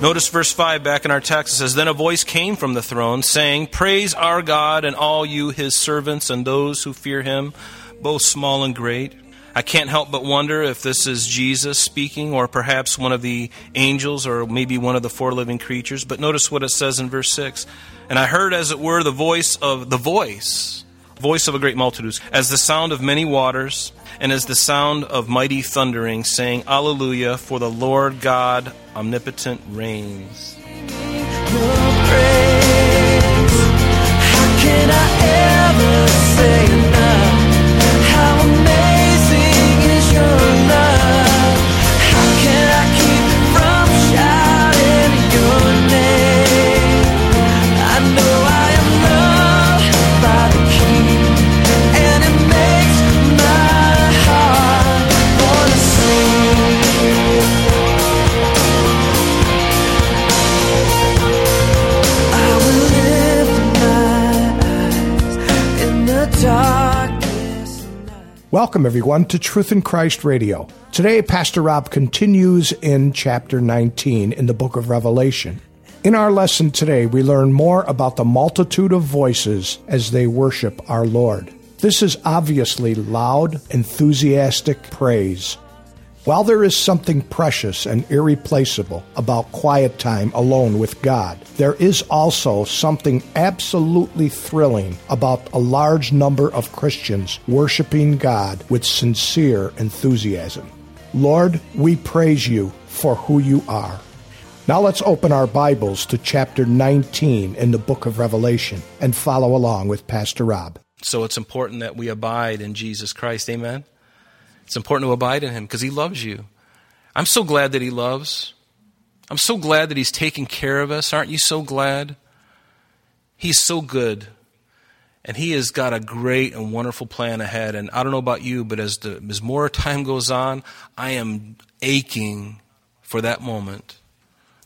Notice verse 5 back in our text. It says, Then a voice came from the throne saying, Praise our God and all you his servants and those who fear him, both small and great. I can't help but wonder if this is Jesus speaking or perhaps one of the angels or maybe one of the four living creatures. But notice what it says in verse 6. And I heard, as it were, the voice of the voice, voice of a great multitude, as the sound of many waters and as the sound of mighty thundering, saying, Alleluia, for the Lord God omnipotent reigns. How Welcome, everyone, to Truth in Christ Radio. Today, Pastor Rob continues in chapter 19 in the book of Revelation. In our lesson today, we learn more about the multitude of voices as they worship our Lord. This is obviously loud, enthusiastic praise. While there is something precious and irreplaceable about quiet time alone with God, there is also something absolutely thrilling about a large number of Christians worshiping God with sincere enthusiasm. Lord, we praise you for who you are. Now let's open our Bibles to chapter 19 in the book of Revelation and follow along with Pastor Rob. So it's important that we abide in Jesus Christ. Amen. It's important to abide in him because he loves you. I'm so glad that he loves. I'm so glad that he's taking care of us. Aren't you so glad? He's so good. And he has got a great and wonderful plan ahead. And I don't know about you, but as the as more time goes on, I am aching for that moment.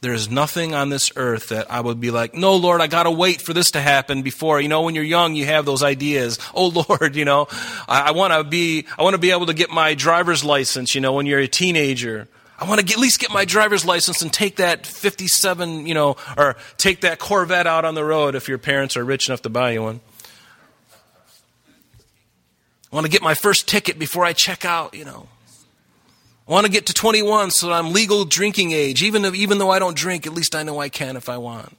There is nothing on this earth that I would be like, no, Lord, I got to wait for this to happen before. You know, when you're young, you have those ideas. Oh, Lord, you know, I, I want to be, I want to be able to get my driver's license, you know, when you're a teenager. I want to at least get my driver's license and take that 57, you know, or take that Corvette out on the road if your parents are rich enough to buy you one. I want to get my first ticket before I check out, you know. I want to get to 21 so that I'm legal drinking age. Even, if, even though I don't drink, at least I know I can if I want.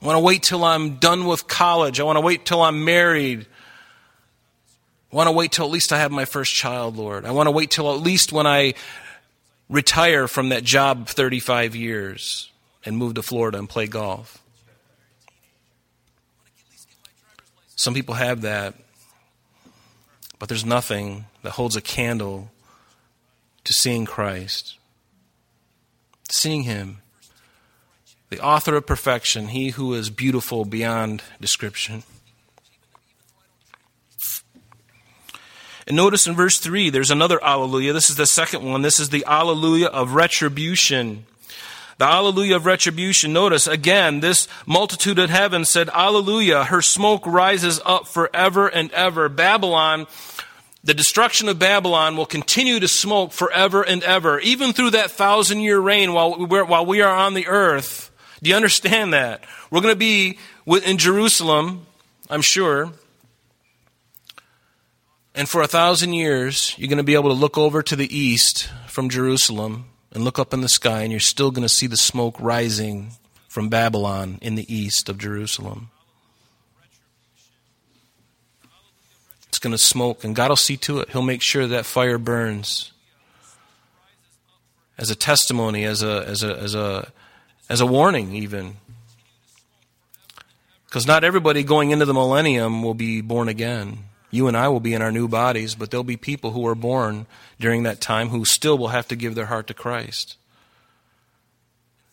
I want to wait till I'm done with college. I want to wait till I'm married. I want to wait till at least I have my first child, Lord. I want to wait till at least when I retire from that job 35 years and move to Florida and play golf. Some people have that, but there's nothing that holds a candle to seeing Christ, seeing Him, the author of perfection, He who is beautiful beyond description. And notice in verse 3, there's another Alleluia. This is the second one. This is the Alleluia of retribution. The Alleluia of retribution. Notice again, this multitude in heaven said, Alleluia. Her smoke rises up forever and ever. Babylon the destruction of Babylon will continue to smoke forever and ever, even through that thousand year reign while, while we are on the earth. Do you understand that? We're going to be in Jerusalem, I'm sure. And for a thousand years, you're going to be able to look over to the east from Jerusalem and look up in the sky, and you're still going to see the smoke rising from Babylon in the east of Jerusalem. It's going to smoke, and God will see to it. He'll make sure that fire burns as a testimony, as a as a as a as a warning, even. Because not everybody going into the millennium will be born again. You and I will be in our new bodies, but there'll be people who are born during that time who still will have to give their heart to Christ.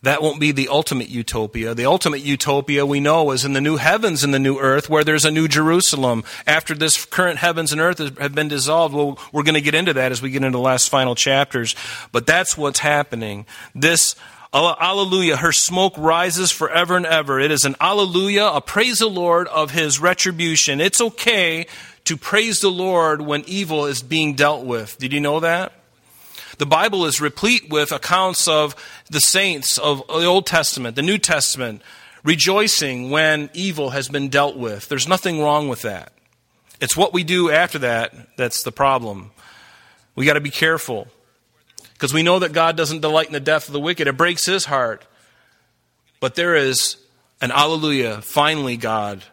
That won't be the ultimate utopia. The ultimate utopia we know is in the new heavens and the new earth where there's a new Jerusalem. After this current heavens and earth have been dissolved, well, we're going to get into that as we get into the last final chapters. But that's what's happening. This Alleluia. Her smoke rises forever and ever. It is an alleluia, a praise the Lord of his retribution. It's okay to praise the Lord when evil is being dealt with. Did you know that? The Bible is replete with accounts of the saints of the Old Testament, the New Testament, rejoicing when evil has been dealt with. There's nothing wrong with that. It's what we do after that that's the problem. We got to be careful because we know that God doesn't delight in the death of the wicked. It breaks his heart. But there is an alleluia, finally, God.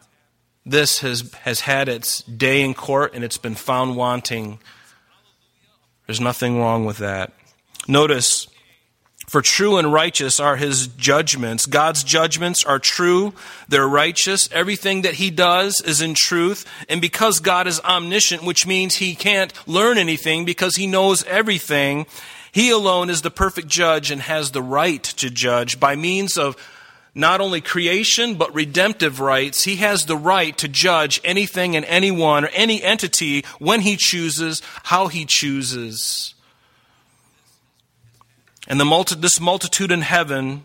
This has, has had its day in court and it's been found wanting. There's nothing wrong with that. Notice, for true and righteous are his judgments. God's judgments are true, they're righteous. Everything that he does is in truth. And because God is omniscient, which means he can't learn anything because he knows everything, he alone is the perfect judge and has the right to judge by means of not only creation, but redemptive rights. He has the right to judge anything and anyone or any entity when he chooses, how he chooses. And the multi- this multitude in heaven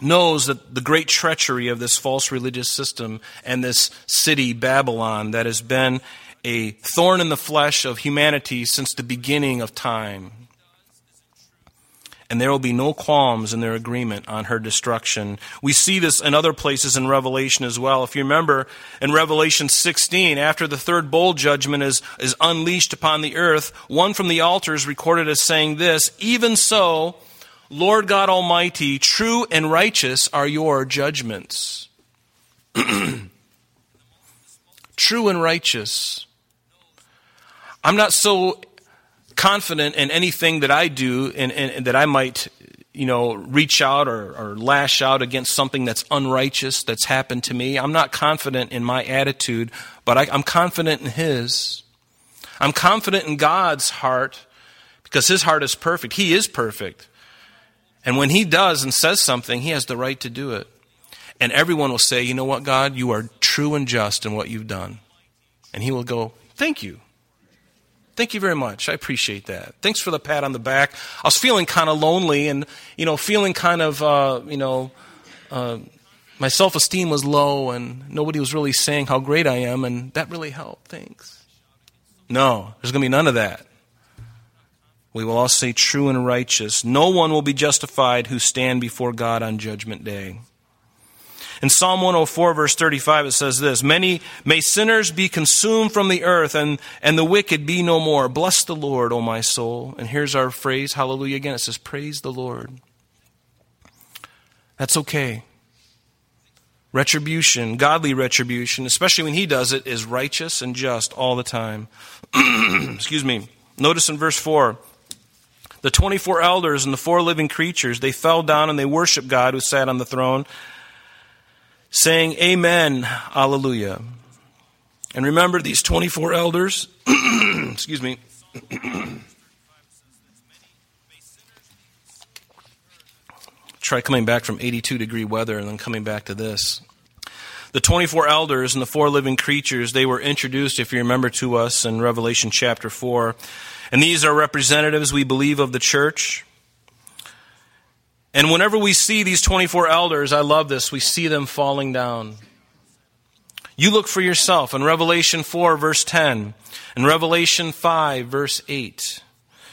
knows that the great treachery of this false religious system and this city, Babylon, that has been a thorn in the flesh of humanity since the beginning of time and there will be no qualms in their agreement on her destruction. We see this in other places in Revelation as well. If you remember in Revelation 16, after the third bowl judgment is, is unleashed upon the earth, one from the altar is recorded as saying this Even so, Lord God Almighty, true and righteous are your judgments. true and righteous. I'm not so confident in anything that I do and, and, and that I might, you know, reach out or, or lash out against something that's unrighteous that's happened to me. I'm not confident in my attitude, but I, I'm confident in His. I'm confident in God's heart because His heart is perfect. He is perfect. And when He does and says something, He has the right to do it. And everyone will say, you know what, God, you are true and just in what you've done. And He will go, thank you. Thank you very much. I appreciate that. Thanks for the pat on the back. I was feeling kind of lonely and, you know, feeling kind of, uh, you know, uh, my self esteem was low and nobody was really saying how great I am, and that really helped. Thanks. No, there's going to be none of that. We will all say true and righteous. No one will be justified who stand before God on judgment day. In Psalm 104, verse 35, it says this Many may sinners be consumed from the earth, and, and the wicked be no more. Bless the Lord, O my soul. And here's our phrase, hallelujah again. It says, Praise the Lord. That's okay. Retribution, godly retribution, especially when he does it, is righteous and just all the time. Excuse me. Notice in verse 4 the 24 elders and the four living creatures, they fell down and they worshiped God who sat on the throne saying, Amen, Alleluia. And remember these 24 elders, excuse me. Try coming back from 82 degree weather and then coming back to this. The 24 elders and the four living creatures, they were introduced, if you remember, to us in Revelation chapter 4. And these are representatives, we believe, of the church. And whenever we see these 24 elders, I love this, we see them falling down. You look for yourself in Revelation 4, verse 10, in Revelation 5, verse 8,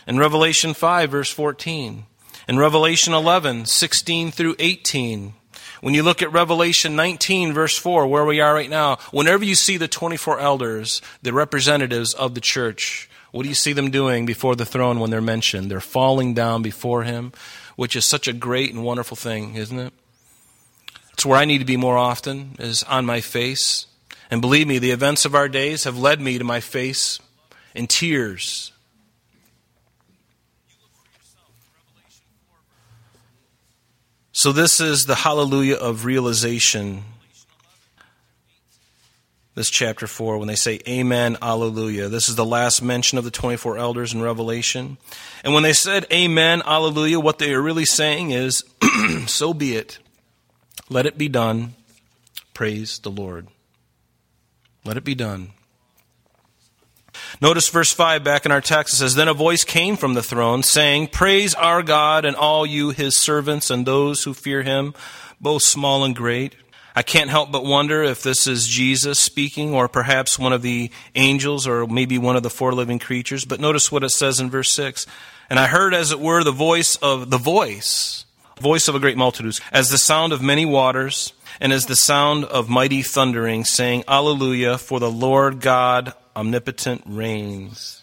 in Revelation 5, verse 14, in Revelation 11, 16 through 18. When you look at Revelation 19, verse 4, where we are right now, whenever you see the 24 elders, the representatives of the church, what do you see them doing before the throne when they're mentioned? They're falling down before him which is such a great and wonderful thing, isn't it? It's where I need to be more often, is on my face. And believe me, the events of our days have led me to my face in tears. So, this is the hallelujah of realization this chapter 4 when they say amen alleluia this is the last mention of the 24 elders in revelation and when they said amen alleluia what they are really saying is so be it. Let it be done. Praise the Lord. Let it be done. Notice verse 5 back in our text. It says, Then a voice came from the throne saying, Praise our God and all you his servants and those who fear him, both small and great. I can't help but wonder if this is Jesus speaking or perhaps one of the angels or maybe one of the four living creatures. But notice what it says in verse 6. And I heard as it were the voice of the voice, voice of a great multitude, as the sound of many waters and as the sound of mighty thundering, saying, Alleluia, for the Lord God omnipotent reigns.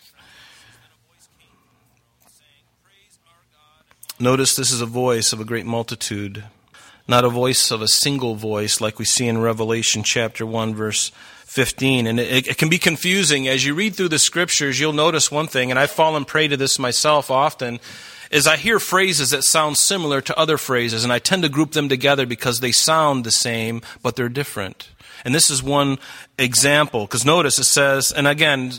Notice this is a voice of a great multitude, not a voice of a single voice like we see in Revelation chapter 1, verse 15. And it, it, can be confusing. As you read through the scriptures, you'll notice one thing, and I've fallen prey to this myself often, is I hear phrases that sound similar to other phrases, and I tend to group them together because they sound the same, but they're different. And this is one example, because notice it says, and again,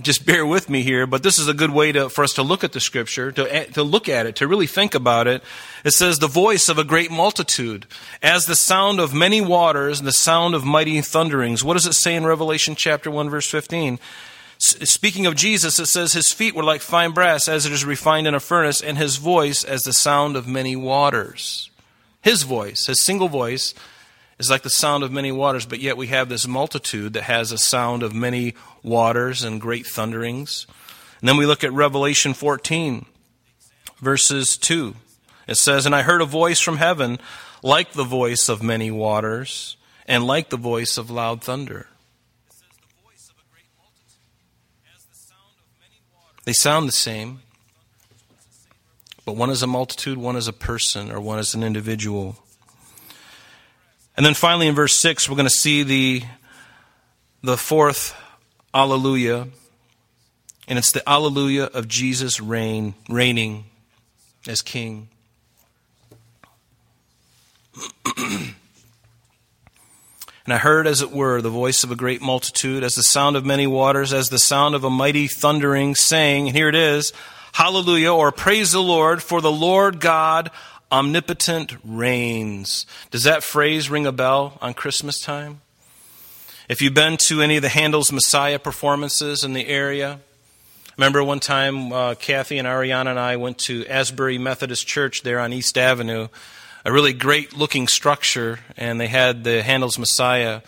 just bear with me here, but this is a good way to, for us to look at the scripture, to, eh, to look at it, to really think about it. It says, the voice of a great multitude, as the sound of many waters and the sound of mighty thunderings. What does it say in Revelation chapter 1, verse 15? Speaking of Jesus, it says, His feet were like fine brass as it is refined in a furnace, and His voice as the sound of many waters. His voice, His single voice, is like the sound of many waters, but yet we have this multitude that has a sound of many waters and great thunderings. And then we look at Revelation 14, verses 2. It says, And I heard a voice from heaven like the voice of many waters and like the voice of loud thunder. They sound the same, but one is a multitude, one is a person, or one is an individual. And then finally in verse 6, we're going to see the, the fourth Alleluia. And it's the Alleluia of Jesus reign, reigning as King. and I heard, as it were, the voice of a great multitude, as the sound of many waters, as the sound of a mighty thundering, saying, and here it is, Hallelujah, or praise the Lord, for the Lord God omnipotent reigns. Does that phrase ring a bell on Christmas time? If you've been to any of the Handel's Messiah performances in the area, remember one time uh, Kathy and Ariana and I went to Asbury Methodist Church there on East Avenue, a really great looking structure, and they had the Handel's Messiah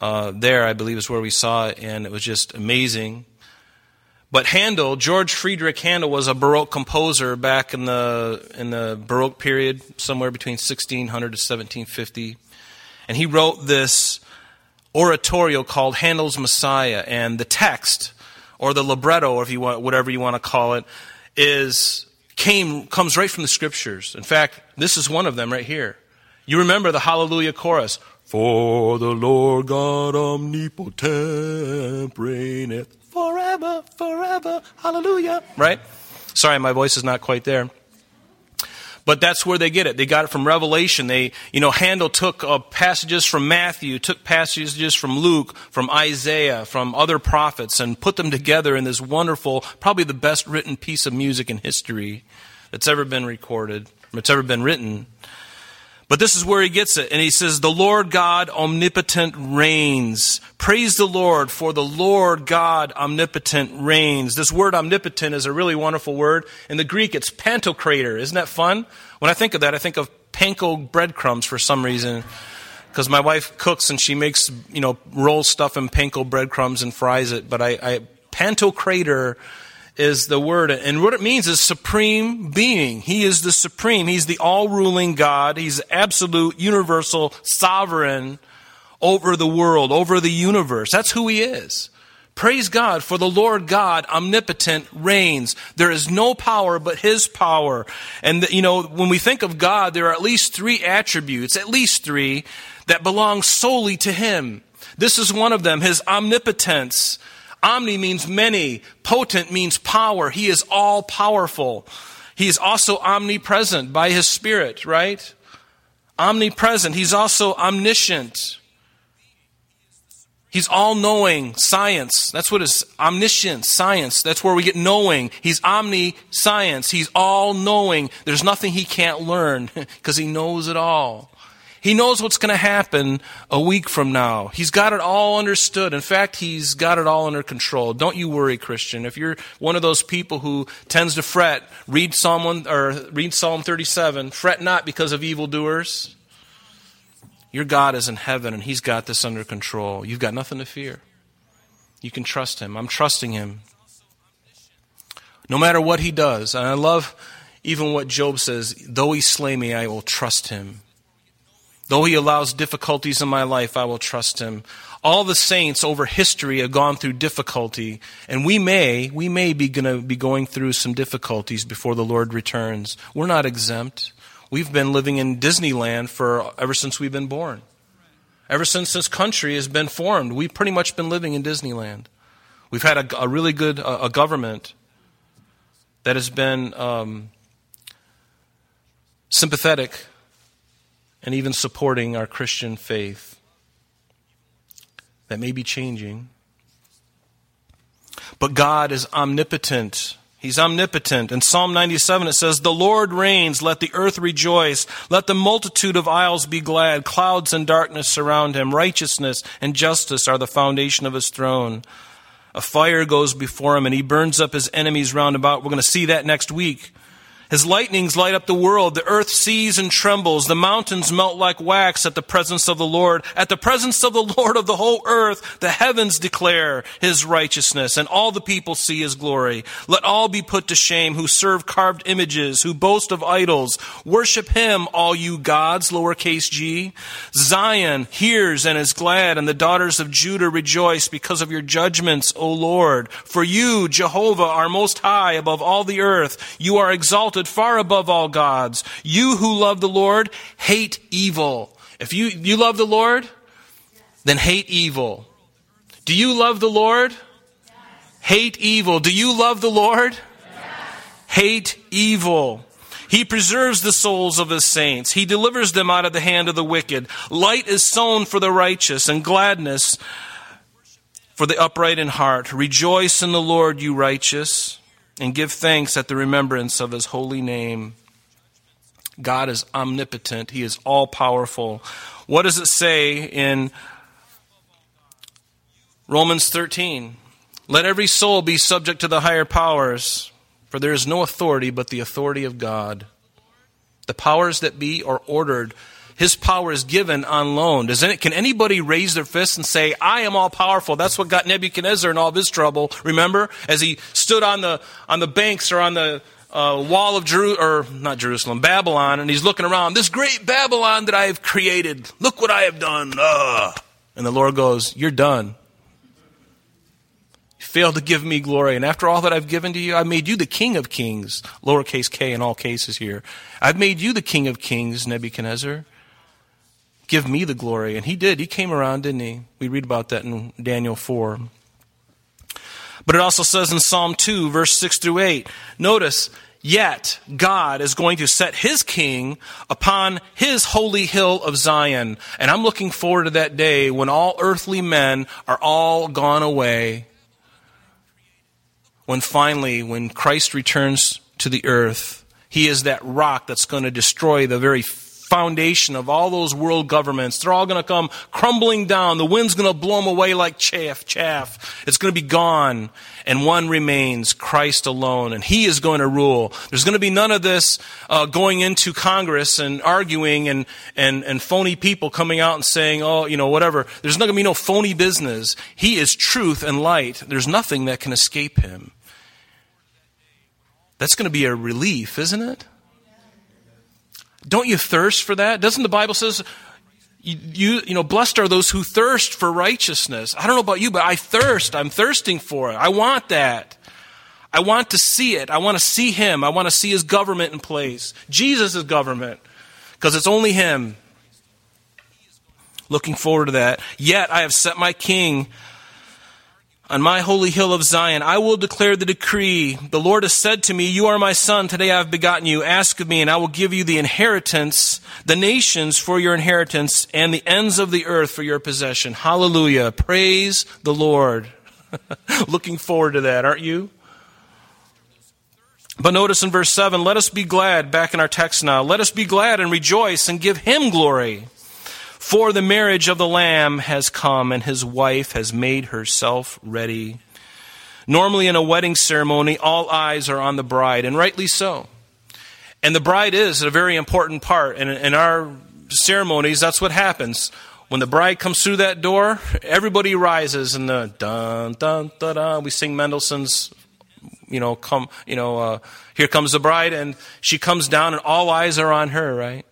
uh, there, I believe is where we saw it, and it was just amazing. But Handel, George Friedrich Handel, was a Baroque composer back in the in the Baroque period, somewhere between 1600 to 1750, and he wrote this oratorio called Handel's Messiah. And the text, or the libretto, or if you want, whatever you want to call it, is came comes right from the scriptures. In fact, this is one of them right here. You remember the Hallelujah chorus. For the Lord God omnipotent reigneth forever, forever, hallelujah. Right? Sorry, my voice is not quite there. But that's where they get it. They got it from Revelation. They, you know, Handel took uh, passages from Matthew, took passages from Luke, from Isaiah, from other prophets, and put them together in this wonderful, probably the best written piece of music in history that's ever been recorded, that's ever been written. But this is where he gets it. And he says, The Lord God omnipotent reigns. Praise the Lord, for the Lord God omnipotent reigns. This word omnipotent is a really wonderful word. In the Greek, it's pantocrator. Isn't that fun? When I think of that, I think of panko breadcrumbs for some reason. Because my wife cooks and she makes, you know, roll stuff in panko breadcrumbs and fries it. But I, I pantocrator is the word. And what it means is supreme being. He is the supreme. He's the all ruling God. He's absolute, universal, sovereign over the world, over the universe. That's who he is. Praise God, for the Lord God, omnipotent, reigns. There is no power but His power. And, you know, when we think of God, there are at least three attributes, at least three, that belong solely to Him. This is one of them, His omnipotence. Omni means many. Potent means power. He is all powerful. He is also omnipresent by his spirit, right? Omnipresent. He's also omniscient. He's all knowing, science. That's what is omniscience, science. That's where we get knowing. He's omni science. He's all knowing. There's nothing he can't learn because he knows it all. He knows what's going to happen a week from now. He's got it all understood. In fact, he's got it all under control. Don't you worry, Christian. If you're one of those people who tends to fret, read Psalm 1, or read Psalm 37. Fret not because of evildoers your God is in heaven and He's got this under control. You've got nothing to fear. You can trust Him. I'm trusting Him. No matter what He does. And I love even what Job says though He slay me, I will trust Him. Though He allows difficulties in my life, I will trust Him. All the saints over history have gone through difficulty, and we may, we may be going to be going through some difficulties before the Lord returns. We're not exempt. We've been living in Disneyland for ever since we've been born. Ever since this country has been formed, we've pretty much been living in Disneyland. We've had a, a really good a, a, government that has been um, sympathetic and even supporting our Christian faith. That may be changing. But God is omnipotent. He's omnipotent. In Psalm 97 it says, The Lord reigns, let the earth rejoice, let the multitude of isles be glad, clouds and darkness surround him, righteousness and justice are the foundation of his throne. A fire goes before him and he burns up his enemies round about. We're going to see that next week. His lightnings light up the world. The earth sees and trembles. The mountains melt like wax at the presence of the Lord. At the presence of the Lord of the whole earth, the heavens declare his righteousness, and all the people see his glory. Let all be put to shame who serve carved images, who boast of idols. Worship him, all you gods, lowercase g. Zion hears and is glad, and the daughters of Judah rejoice because of your judgments, O Lord. For you, Jehovah, are most high above all the earth. You are exalted exalted far above all gods. You who love the Lord, hate evil. If you, you love the Lord, then hate evil. Do you love the Lord? Hate evil. Do you love the Lord? Hate evil. He preserves the souls of his saints. He delivers them out of the hand of the wicked. Light is sown for the righteous and gladness for the upright in heart. Rejoice in the Lord, you righteous and give thanks at the remembrance of his holy name. God is omnipotent, he is all powerful. What does it say in Romans 13? Let every soul be subject to the higher powers, for there is no authority but the authority of God. The powers that be are ordered his power is given on loan. Does any, can anybody raise their fist and say, I am all powerful? That's what got Nebuchadnezzar in all of his trouble. Remember? As he stood on the, on the banks or on the uh, wall of Jerusalem, or not Jerusalem, Babylon, and he's looking around, this great Babylon that I have created. Look what I have done. Ugh. And the Lord goes, You're done. You failed to give me glory. And after all that I've given to you, I made you the king of kings, lowercase k in all cases here. I've made you the king of kings, Nebuchadnezzar give me the glory. And he did. He came around, didn't he? We read about that in Daniel 4. But it also says in Psalm 2, verse 6 through 8, notice, yet God is going to set his king upon his holy hill of Zion. And I'm looking forward to that day when all earthly men are all gone away. When finally, when Christ returns to the earth, he is that rock that's going to destroy the very foundation of all those world governments. They're all going to come crumbling down. The wind's going to blow them away like chaff, chaff. It's going to be gone. And one remains, Christ alone. And He is going to rule. There's going to be none of this uh, going into Congress and arguing and, and, and phony people coming out and saying, oh, you know, whatever. There's not going to be no phony business. He is truth and light. There's nothing that can escape Him. That's going to be a relief, isn't it? Don't you thirst for that? Doesn't the Bible says you, you, you know, blessed are those who thirst for righteousness. I don't know about you, but I thirst. I'm thirsting for it. I want that. I want to see it. I want to see Him. I want to see His government in place. Jesus' government. Because it's only Him. Looking forward to that. Yet I have set my King on my holy hill of Zion, I will declare the decree. The Lord has said to me, You are my son. Today I have begotten you. Ask of me, and I will give you the inheritance, the nations for your inheritance, and the ends of the earth for your possession. Hallelujah. Praise the Lord. Looking forward to that, aren't you? But notice in verse 7 let us be glad, back in our text now, let us be glad and rejoice and give him glory. For the marriage of the Lamb has come, and his wife has made herself ready. Normally, in a wedding ceremony, all eyes are on the bride, and rightly so. And the bride is a very important part. And in our ceremonies, that's what happens. When the bride comes through that door, everybody rises, and the dun dun dun dun. We sing Mendelssohn's, you know, come, you know, uh, here comes the bride, and she comes down, and all eyes are on her, right?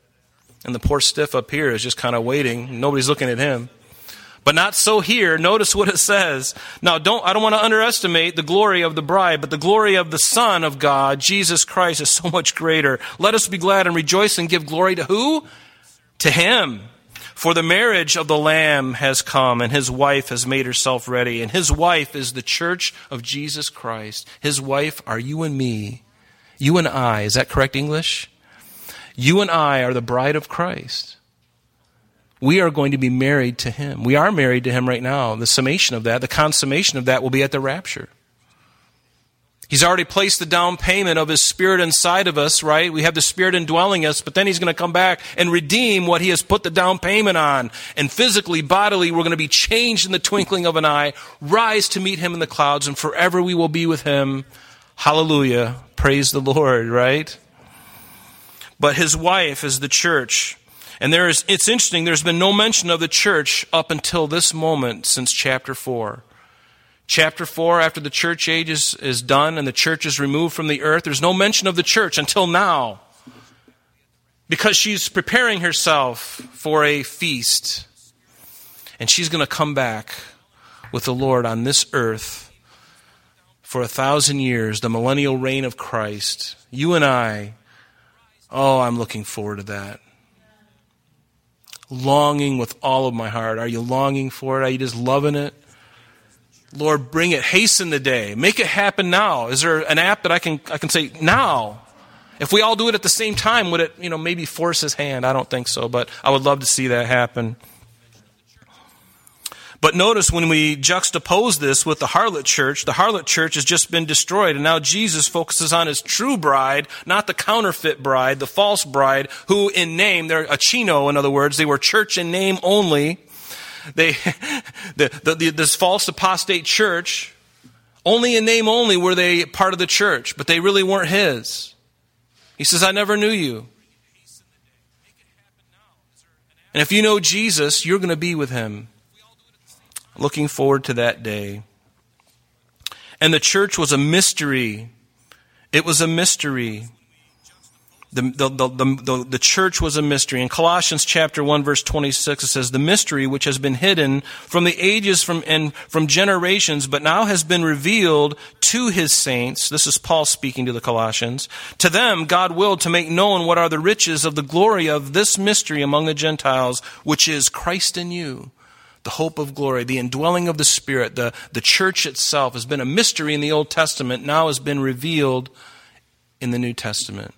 And the poor stiff up here is just kind of waiting. Nobody's looking at him. But not so here. Notice what it says. Now, don't, I don't want to underestimate the glory of the bride, but the glory of the Son of God, Jesus Christ, is so much greater. Let us be glad and rejoice and give glory to who? To Him. For the marriage of the Lamb has come, and His wife has made herself ready. And His wife is the church of Jesus Christ. His wife are you and me. You and I. Is that correct English? You and I are the bride of Christ. We are going to be married to Him. We are married to Him right now. The summation of that, the consummation of that will be at the rapture. He's already placed the down payment of His Spirit inside of us, right? We have the Spirit indwelling us, but then He's going to come back and redeem what He has put the down payment on. And physically, bodily, we're going to be changed in the twinkling of an eye, rise to meet Him in the clouds, and forever we will be with Him. Hallelujah. Praise the Lord, right? But his wife is the church. And there is, it's interesting, there's been no mention of the church up until this moment since chapter 4. Chapter 4, after the church age is, is done and the church is removed from the earth, there's no mention of the church until now. Because she's preparing herself for a feast. And she's going to come back with the Lord on this earth for a thousand years, the millennial reign of Christ. You and I Oh, I'm looking forward to that. Longing with all of my heart. Are you longing for it? Are you just loving it? Lord, bring it. Hasten the day. Make it happen now. Is there an app that I can I can say now? If we all do it at the same time, would it, you know, maybe force his hand? I don't think so, but I would love to see that happen. But notice when we juxtapose this with the harlot church, the harlot church has just been destroyed, and now Jesus focuses on his true bride, not the counterfeit bride, the false bride, who in name, they're a chino, in other words, they were church in name only. They, the, the, the, this false apostate church, only in name only were they part of the church, but they really weren't his. He says, I never knew you. And if you know Jesus, you're going to be with him. Looking forward to that day. And the church was a mystery. It was a mystery. The, the, the, the, church was a mystery. In Colossians chapter 1 verse 26 it says, The mystery which has been hidden from the ages from, and from generations, but now has been revealed to his saints. This is Paul speaking to the Colossians. To them God willed to make known what are the riches of the glory of this mystery among the Gentiles, which is Christ in you the hope of glory, the indwelling of the Spirit, the, the church itself has been a mystery in the Old Testament, now has been revealed in the New Testament.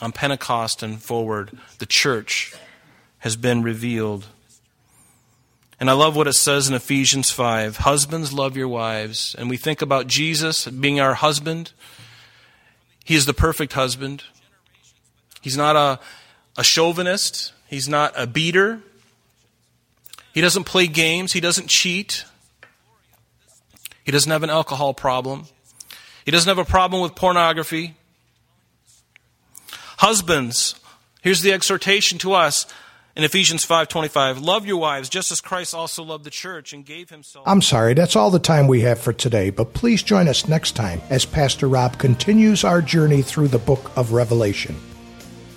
On Pentecost and forward, the church has been revealed. And I love what it says in Ephesians 5 Husbands, love your wives. And we think about Jesus being our husband. He is the perfect husband. He's not a, a chauvinist, he's not a beater. He doesn't play games. He doesn't cheat. He doesn't have an alcohol problem. He doesn't have a problem with pornography. Husbands, here's the exhortation to us in Ephesians 5:25, love your wives just as Christ also loved the church and gave himself I'm sorry, that's all the time we have for today, but please join us next time as Pastor Rob continues our journey through the book of Revelation.